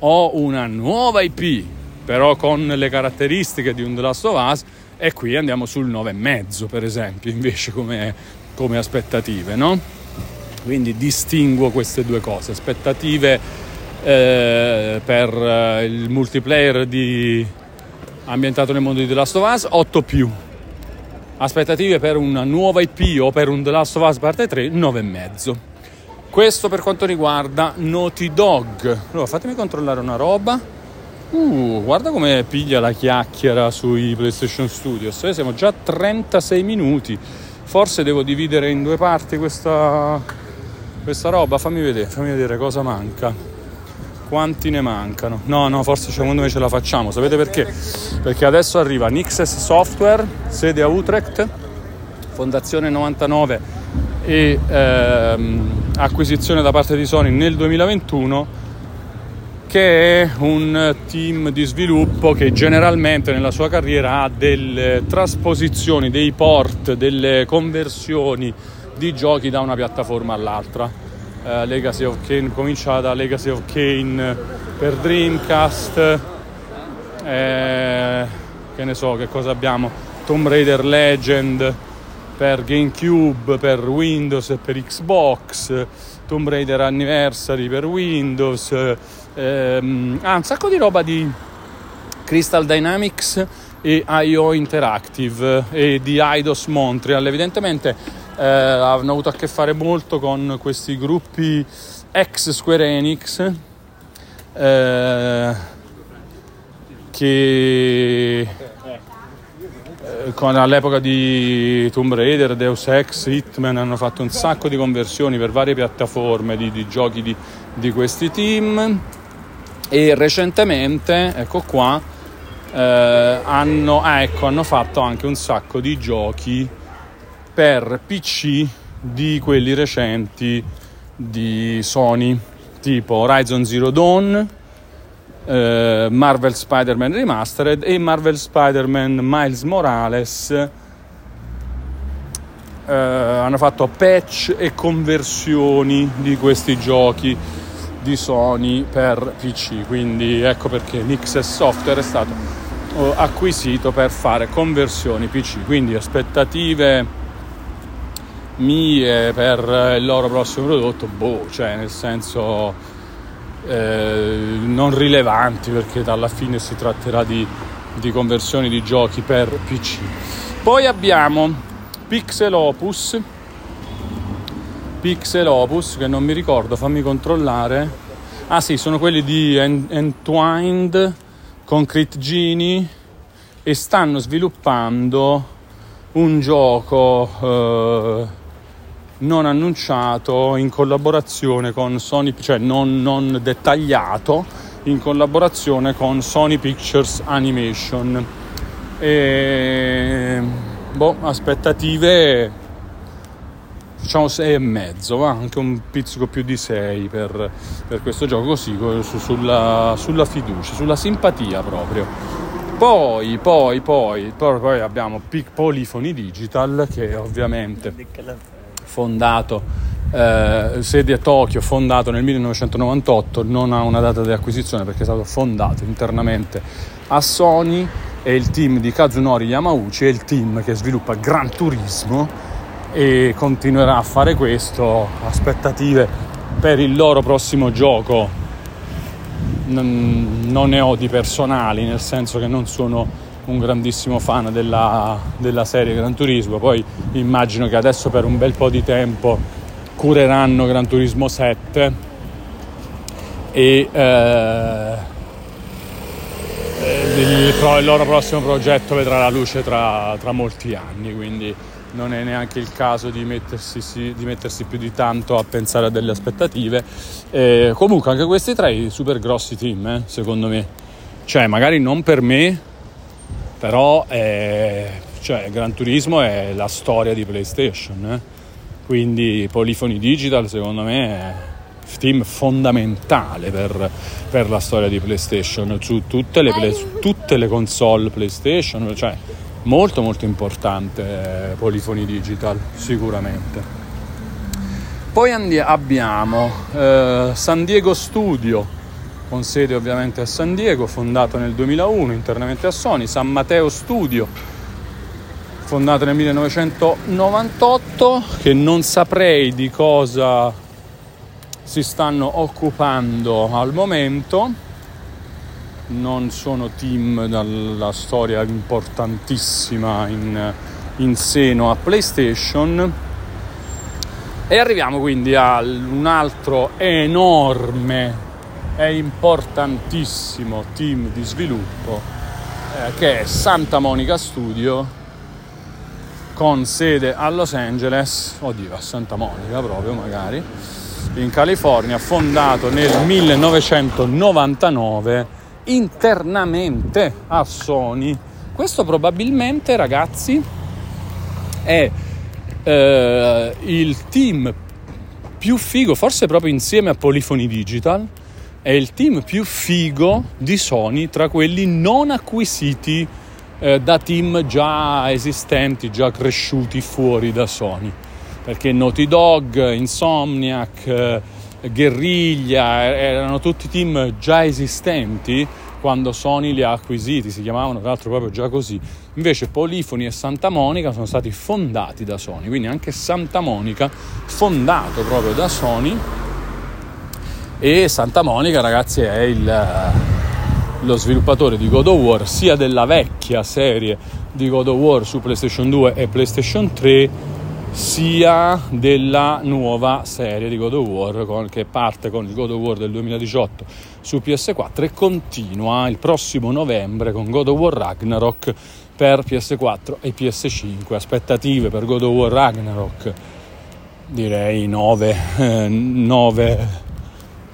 ho una nuova IP, però con le caratteristiche di un The Last of Us, e qui andiamo sul 9,5 per esempio, invece come, come aspettative, no? Quindi distinguo queste due cose, aspettative eh, per eh, il multiplayer di, ambientato nel mondo di The Last of Us 8 più, aspettative per una nuova IP o per un The Last of Us parte 3 9,5. Questo per quanto riguarda Naughty Dog. Allora, fatemi controllare una roba. Uh, guarda come piglia la chiacchiera sui PlayStation Studios. Eh, siamo già a 36 minuti. Forse devo dividere in due parti questa, questa roba. Fammi vedere, fammi vedere cosa manca. Quanti ne mancano? No, no, forse secondo me ce la facciamo. Sapete perché? Perché adesso arriva Nixes Software, sede a Utrecht, Fondazione 99 e ehm, acquisizione da parte di Sony nel 2021 che è un team di sviluppo che generalmente nella sua carriera ha delle trasposizioni, dei port, delle conversioni di giochi da una piattaforma all'altra. Uh, Legacy of Kane comincia da Legacy of Kane per Dreamcast, eh, che ne so che cosa abbiamo, Tomb Raider Legend, per GameCube, per Windows e per Xbox, Tomb Raider Anniversary per Windows, ehm, ah, un sacco di roba di Crystal Dynamics e IO Interactive e di Eidos Montreal. Evidentemente eh, hanno avuto a che fare molto con questi gruppi ex Square Enix eh, che con, all'epoca di Tomb Raider, Deus Ex, Hitman hanno fatto un sacco di conversioni per varie piattaforme di, di giochi di, di, questi team. E recentemente, ecco qua, eh, hanno, ah, ecco, hanno fatto anche un sacco di giochi per PC di quelli recenti di Sony, tipo Horizon Zero Dawn, eh, Marvel Spider-Man Remastered e Marvel Spider-Man Miles Morales eh, hanno fatto patch e conversioni di questi giochi di Sony per PC quindi ecco perché Nixes Software è stato oh, acquisito per fare conversioni PC quindi aspettative mie per il loro prossimo prodotto boh cioè nel senso eh, non rilevanti perché alla fine si tratterà di, di conversioni di giochi per PC. Poi abbiamo Pixel Opus, Pixel Opus che non mi ricordo, fammi controllare. Ah sì, sono quelli di Entwined Concrete Genie e stanno sviluppando un gioco eh, non annunciato in collaborazione con Sony, cioè non, non dettagliato, in collaborazione con Sony Pictures Animation. E boh, aspettative facciamo 6 e mezzo, va? anche un pizzico più di 6 per, per questo gioco, così su, sulla, sulla fiducia, sulla simpatia proprio. Poi, poi, poi, poi abbiamo Polifoni Digital che ovviamente fondato, eh, sede a Tokyo, fondato nel 1998, non ha una data di acquisizione perché è stato fondato internamente a Sony e il team di Kazunori Yamauchi è il team che sviluppa Gran Turismo e continuerà a fare questo, aspettative per il loro prossimo gioco. Non ne ho di personali, nel senso che non sono un grandissimo fan della, della, serie Gran Turismo, poi immagino che adesso per un bel po' di tempo cureranno Gran Turismo 7 e eh, il, il, loro prossimo progetto vedrà la luce tra, tra molti anni, quindi non è neanche il caso di mettersi, di mettersi più di tanto a pensare a delle aspettative. E comunque anche questi tre super grossi team, eh, secondo me. Cioè, magari non per me, però è, cioè, Gran Turismo è la storia di PlayStation. Eh? Quindi Polyphony Digital, secondo me, è team fondamentale per, per, la storia di PlayStation su tutte le, su tutte le console PlayStation. Cioè, molto molto importante eh, Polifoni Digital sicuramente poi andi- abbiamo eh, San Diego Studio con sede ovviamente a San Diego fondato nel 2001 internamente a Sony San Matteo Studio fondato nel 1998 che non saprei di cosa si stanno occupando al momento non sono team dalla storia importantissima in, in seno a PlayStation. E arriviamo quindi a un altro enorme e importantissimo team di sviluppo eh, che è Santa Monica Studio con sede a Los Angeles, oddio a Santa Monica proprio magari, in California, fondato nel 1999 internamente a Sony. Questo probabilmente, ragazzi, è eh, il team più figo, forse proprio insieme a Polyphony Digital, è il team più figo di Sony tra quelli non acquisiti eh, da team già esistenti, già cresciuti fuori da Sony. Perché Naughty Dog, Insomniac, eh, Guerriglia, erano tutti team già esistenti quando Sony li ha acquisiti, si chiamavano tra l'altro proprio già così. Invece Polifoni e Santa Monica sono stati fondati da Sony, quindi anche Santa Monica fondato proprio da Sony e Santa Monica ragazzi è il, lo sviluppatore di God of War sia della vecchia serie di God of War su PlayStation 2 e PlayStation 3 sia della nuova serie di God of War con, che parte con il God of War del 2018 su PS4 e continua il prossimo novembre con God of War Ragnarok per PS4 e PS5. Aspettative per God of War Ragnarok direi 9, eh, 9,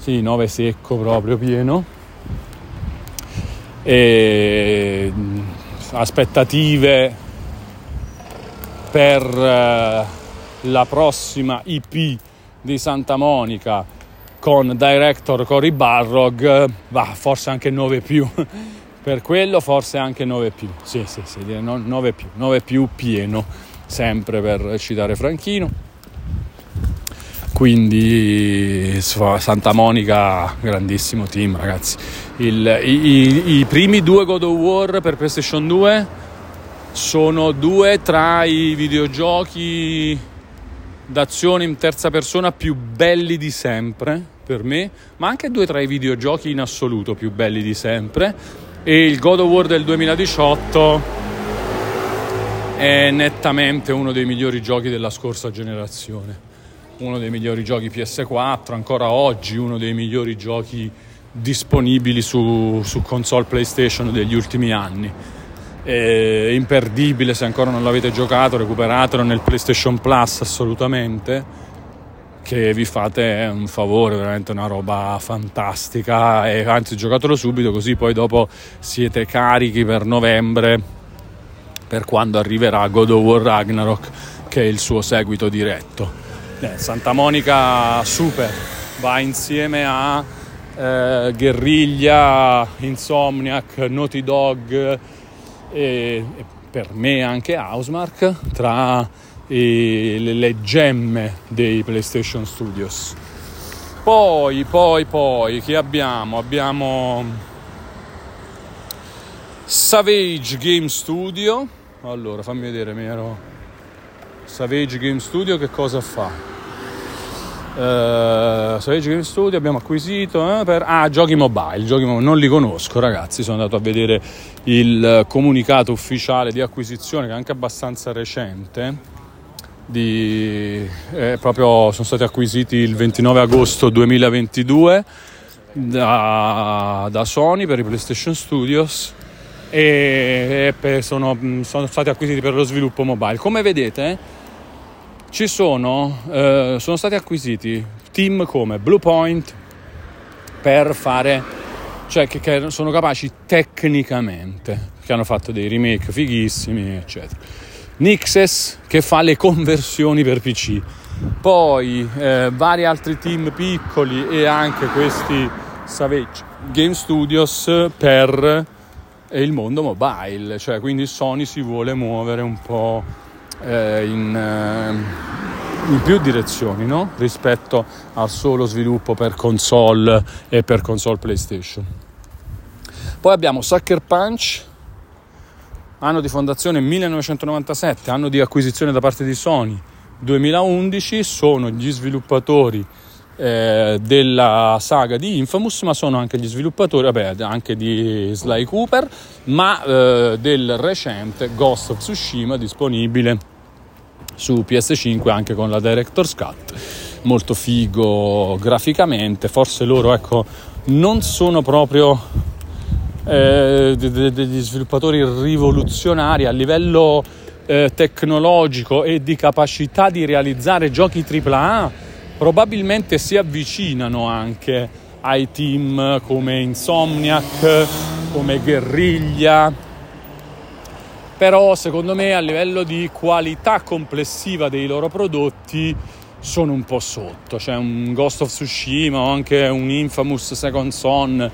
sì, 9 secco proprio pieno. E aspettative per eh, la prossima IP di Santa Monica con director Cory Barrog, bah, forse anche 9 più. (laughs) per quello forse anche 9 più. Sì, sì, sì, 9 più, 9 più pieno, sempre per citare Franchino. Quindi Santa Monica, grandissimo team ragazzi. Il, i, i, I primi due God of War per PlayStation 2 sono due tra i videogiochi d'azione in terza persona più belli di sempre per me, ma anche due tra i videogiochi in assoluto più belli di sempre. E il God of War del 2018 è nettamente uno dei migliori giochi della scorsa generazione. Uno dei migliori giochi PS4, ancora oggi uno dei migliori giochi disponibili su, su console PlayStation degli ultimi anni è imperdibile se ancora non l'avete giocato recuperatelo nel PlayStation Plus assolutamente che vi fate un favore, veramente una roba fantastica e anzi giocatelo subito così poi dopo siete carichi per novembre per quando arriverà God of War Ragnarok che è il suo seguito diretto. Eh, Santa Monica super, va insieme a eh, Guerriglia, Insomniac, Naughty Dog, e, e per me anche Housemark tra i, le, le gemme dei PlayStation Studios. Poi, poi, poi, chi abbiamo? Abbiamo Savage Game Studio. Allora, fammi vedere, mi ero... Savage Game Studio che cosa fa? Uh, Savage Game Studio abbiamo acquisito eh, per ah, giochi mobile, giochi mobile. non li conosco ragazzi, sono andato a vedere il comunicato ufficiale di acquisizione che è anche abbastanza recente. Di, eh, proprio sono stati acquisiti il 29 agosto 2022 da, da Sony per i PlayStation Studios e, e sono, sono stati acquisiti per lo sviluppo mobile. Come vedete ci sono, eh, sono stati acquisiti team come Bluepoint per fare, cioè che, che, sono capaci tecnicamente, che hanno fatto dei remake fighissimi, eccetera. Nixes che fa le conversioni per PC, poi eh, vari altri team piccoli e anche questi Savage Game Studios per il mondo mobile, cioè quindi Sony si vuole muovere un po' eh, in, eh, in, più direzioni no? rispetto al solo sviluppo per console e per console PlayStation. Poi abbiamo Sucker Punch, anno di fondazione 1997, anno di acquisizione da parte di Sony 2011, sono gli sviluppatori eh, della saga di Infamous, ma sono anche gli sviluppatori, vabbè, anche di Sly Cooper, ma eh, del recente Ghost of Tsushima disponibile su PS5 anche con la Director's Cut. Molto figo graficamente, forse loro ecco, non sono proprio eh, degli sviluppatori rivoluzionari a livello eh, tecnologico e di capacità di realizzare giochi AAA, probabilmente si avvicinano anche ai team come Insomniac, come Guerriglia. Però secondo me a livello di qualità complessiva dei loro prodotti sono un po' sotto, cioè un Ghost of Tsushima o anche un Infamous Second Son.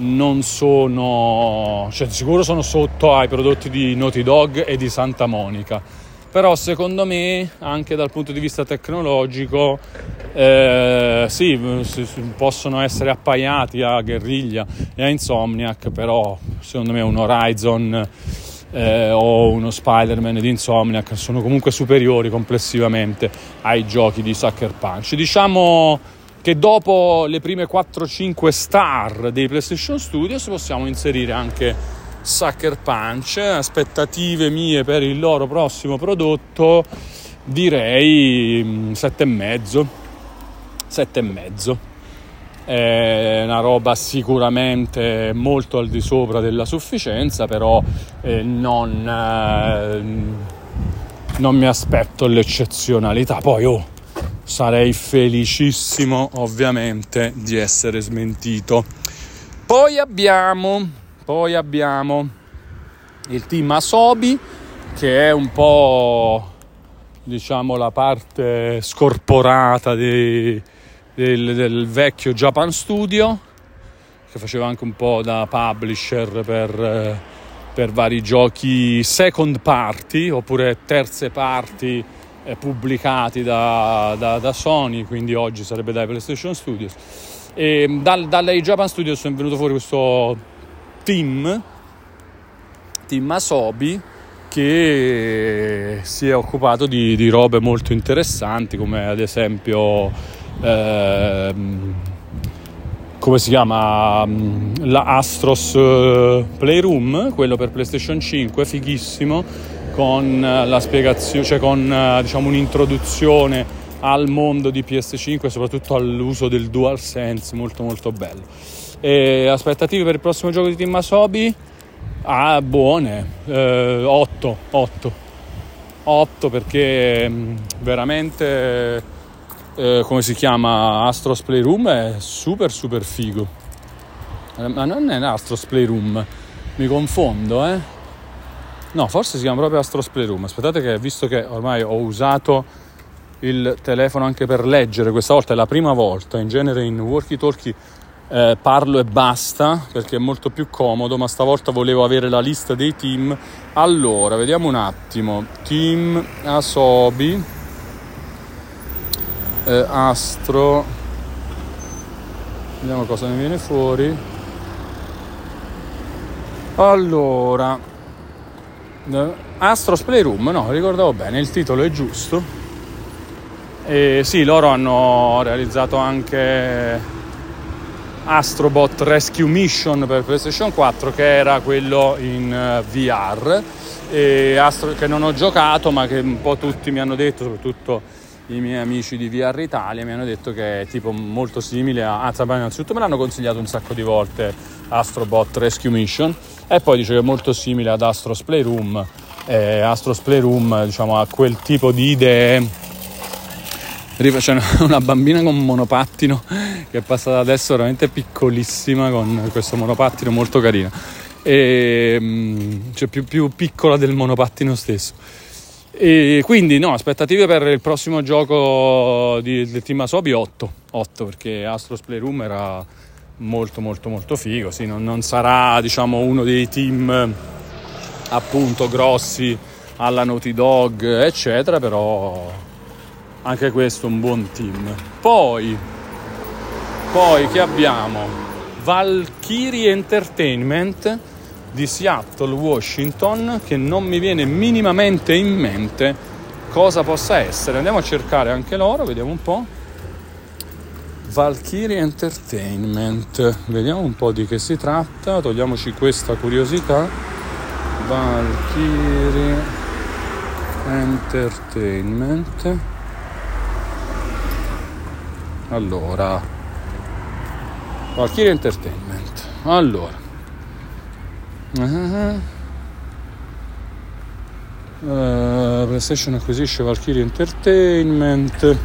Non sono, cioè sicuro sono sotto ai prodotti di Naughty Dog e di Santa Monica, però secondo me anche dal punto di vista tecnologico eh, sì, possono essere appaiati a Guerriglia e a Insomniac, però secondo me un Horizon eh, o uno Spider-Man di Insomniac sono comunque superiori complessivamente ai giochi di Sucker Punch. Diciamo che dopo le prime 4-5 star dei PlayStation Studios possiamo inserire anche Sucker Punch, aspettative mie per il loro prossimo prodotto direi 7,5 mm, 7,5 è una roba sicuramente molto al di sopra della sufficienza, però eh, non, eh, non, mi aspetto l'eccezionalità. Poi oh, sarei felicissimo ovviamente di essere smentito. Poi abbiamo, poi abbiamo il team Asobi che è un po' diciamo la parte scorporata dei del, del vecchio Japan Studio che faceva anche un po' da publisher per, per vari giochi second party oppure terze parti eh, pubblicati da, da, da, Sony, quindi oggi sarebbe dai PlayStation Studios. E dal, dalle Japan Studios è venuto fuori questo team, team Asobi, che si è occupato di, di robe molto interessanti come ad esempio Ehm, come si chiama la Astros eh, Playroom, quello per PlayStation 5, fighissimo, con la spiegazione, cioè con eh, diciamo un'introduzione al mondo di PS5 e soprattutto all'uso del DualSense, molto molto bello. E aspettative per il prossimo gioco di Team Asobi? Ah, buone, eh, 8, 8. 8 perché mm, veramente eh, come si chiama Astros Playroom è super super figo eh, ma non è Astros Playroom mi confondo eh no forse si chiama proprio Astros Playroom aspettate che visto che ormai ho usato il telefono anche per leggere questa volta è la prima volta in genere in walkie talkie eh, parlo e basta perché è molto più comodo, ma stavolta volevo avere la lista dei team. Allora, vediamo un attimo. Team Asobi, eh, Astro, vediamo cosa ne viene fuori. Allora, eh, Astros Playroom, no, ricordavo bene, il titolo è giusto. E sì, loro hanno realizzato anche Astrobot Rescue Mission per PlayStation 4 che era quello in eh, VR Astro, che non ho giocato ma che un po' tutti mi hanno detto, soprattutto i miei amici di VR Italia mi hanno detto che è tipo molto simile a anzi innanzitutto me l'hanno consigliato un sacco di volte Astrobot Rescue Mission e poi dice che è molto simile ad Astros Playroom eh, Astros Playroom diciamo ha quel tipo di idee c'è (laughs) una bambina con un monopattino che è passata adesso veramente piccolissima con questo monopattino molto carino. E cioè più, più piccola del monopattino stesso. E quindi no, aspettative per il prossimo gioco di, del team Asobi 8, 8 perché Astros Playroom era molto molto molto figo, sì, non, non sarà diciamo uno dei team appunto grossi alla Naughty Dog eccetera, però anche questo un buon team. Poi, poi che abbiamo? Valkyrie Entertainment di Seattle, Washington, che non mi viene minimamente in mente cosa possa essere. Andiamo a cercare anche loro, vediamo un po'. Valkyrie Entertainment, vediamo un po' di che si tratta, togliamoci questa curiosità. Valkyrie Entertainment. Allora, Valkyrie Entertainment. Allora, uh-huh. uh, PlayStation acquisisce Valkyrie Entertainment.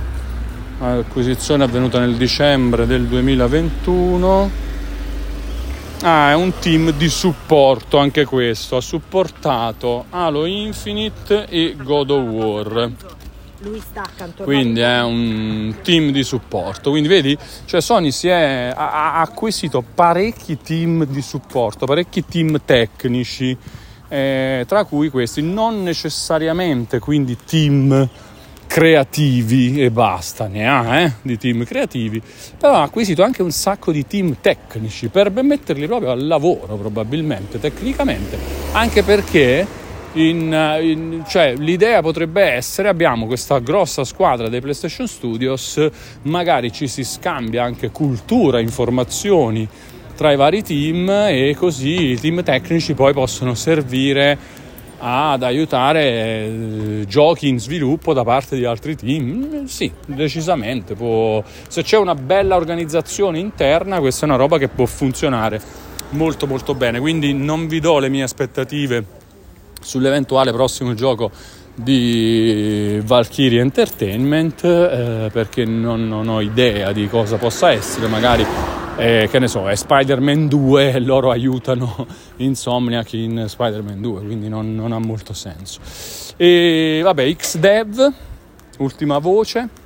Acquisizione avvenuta nel dicembre del 2021. Ah, è un team di supporto anche questo. Ha supportato Halo Infinite e God of War lui sta accanto quindi è un team di supporto. Quindi vedi cioè Sony è, ha, ha acquisito parecchi team di supporto parecchi team tecnici eh, tra cui questi non necessariamente quindi team creativi e basta, ne ha eh, di team creativi, però ha acquisito anche un sacco di team tecnici per metterli proprio al lavoro probabilmente, tecnicamente, anche perché in, in, cioè, l'idea potrebbe essere abbiamo questa grossa squadra dei PlayStation Studios, magari ci si scambia anche cultura, informazioni tra i vari team e così i team tecnici poi possono servire ad aiutare eh, giochi in sviluppo da parte di altri team? Sì, decisamente. Può... Se c'è una bella organizzazione interna, questa è una roba che può funzionare molto molto bene. Quindi non vi do le mie aspettative sull'eventuale prossimo gioco di Valkyrie Entertainment eh, perché non, non, ho idea di cosa possa essere, magari eh, che ne so, è Spider-Man 2 e loro aiutano Insomniac in Spider-Man 2, quindi non, non ha molto senso. E vabbè, XDev, ultima voce.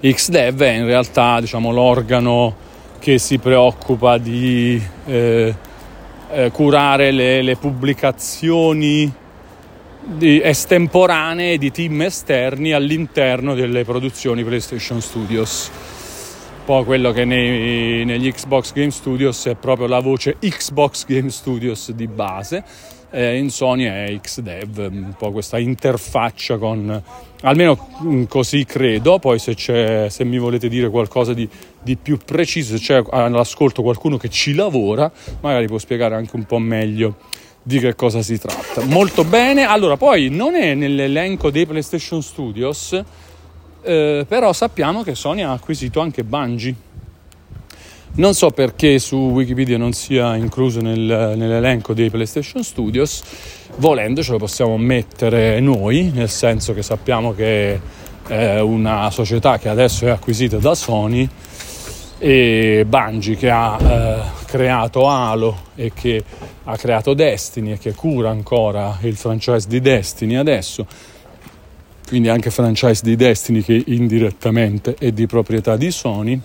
XDev è in realtà diciamo, l'organo che si preoccupa di eh, eh, curare le, le pubblicazioni di, estemporanee di team esterni all'interno delle produzioni PlayStation Studios. Poi quello che nei, negli Xbox Game Studios è proprio la voce Xbox Game Studios di base eh, in Sony è XDev, un po' questa interfaccia con, almeno così credo, poi se, se mi volete dire qualcosa di, di, più preciso, se c'è all'ascolto qualcuno che ci lavora, magari può spiegare anche un po' meglio di che cosa si tratta. Molto bene, allora poi non è nell'elenco dei PlayStation Studios, eh, però sappiamo che Sony ha acquisito anche Bungie. Non so perché su Wikipedia non sia incluso nel, nell'elenco dei PlayStation Studios, volendo ce lo possiamo mettere noi, nel senso che sappiamo che è una società che adesso è acquisita da Sony e Bungie che ha eh, creato Halo e che ha creato Destiny e che cura ancora il franchise di Destiny adesso. Quindi anche franchise di Destiny che indirettamente è di proprietà di Sony.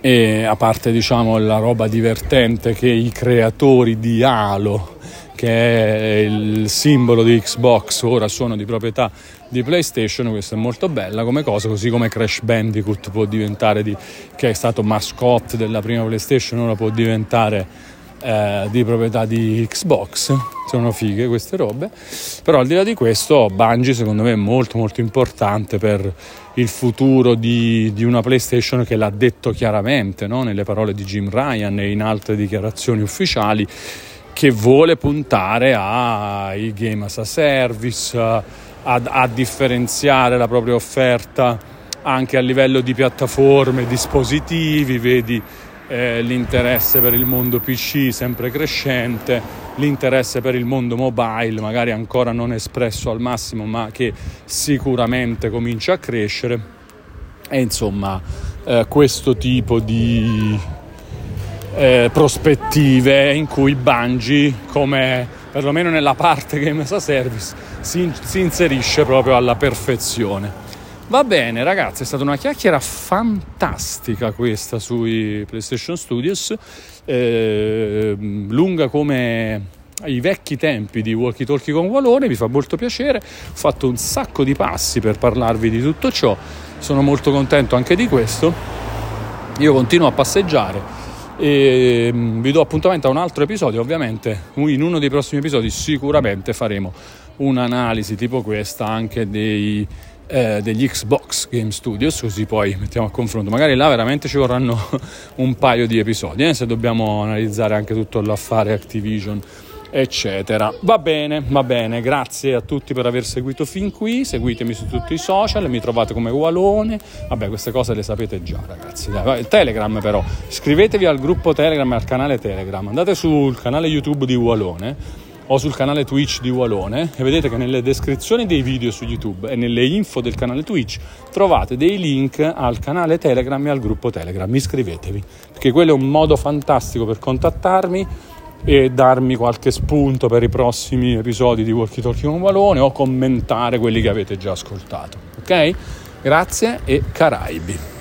E a parte diciamo la roba divertente che i creatori di Halo che è il simbolo di Xbox ora sono di proprietà di PlayStation questa è molto bella come cosa così come Crash Bandicoot può diventare di, che è stato mascotte della prima PlayStation ora può diventare eh, di proprietà di Xbox sono fighe queste robe però al di là di questo Bungie secondo me è molto molto importante per il futuro di, di una PlayStation che l'ha detto chiaramente no? nelle parole di Jim Ryan e in altre dichiarazioni ufficiali che vuole puntare ai game as a service, a, a differenziare la propria offerta anche a livello di piattaforme, dispositivi, vedi eh, l'interesse per il mondo PC sempre crescente, l'interesse per il mondo mobile magari ancora non espresso al massimo ma che sicuramente comincia a crescere. E insomma eh, questo tipo di eh, prospettive in cui Bungie come perlomeno nella parte Game as a Service si, si inserisce proprio alla perfezione. Va bene ragazzi, è stata una chiacchiera fantastica questa sui PlayStation Studios, eh, lunga come ai vecchi tempi di Walkie Talkie con Walone, mi fa molto piacere, ho fatto un sacco di passi per parlarvi di tutto ciò, sono molto contento anche di questo, io continuo a passeggiare e mm, vi do appuntamento a un altro episodio, ovviamente in uno dei prossimi episodi sicuramente faremo un'analisi tipo questa anche dei eh, degli Xbox Game Studios, così poi mettiamo a confronto. Magari là veramente ci vorranno (laughs) un paio di episodi, eh, se dobbiamo analizzare anche tutto l'affare Activision eccetera. Va bene, va bene, grazie a tutti per aver seguito fin qui, seguitemi su tutti i social, mi trovate come Walone, vabbè queste cose le sapete già ragazzi, Dai, Telegram però, iscrivetevi al gruppo Telegram e al canale Telegram, andate sul canale YouTube di Walone o sul canale Twitch di Walone e vedete che nelle descrizioni dei video su YouTube e nelle info del canale Twitch trovate dei link al canale Telegram e al gruppo Telegram. Iscrivetevi perché quello è un modo fantastico per contattarmi e darmi qualche spunto per i prossimi episodi di Walkie Talkie con Walone o commentare quelli che avete già ascoltato. Ok? Grazie e Caraibi.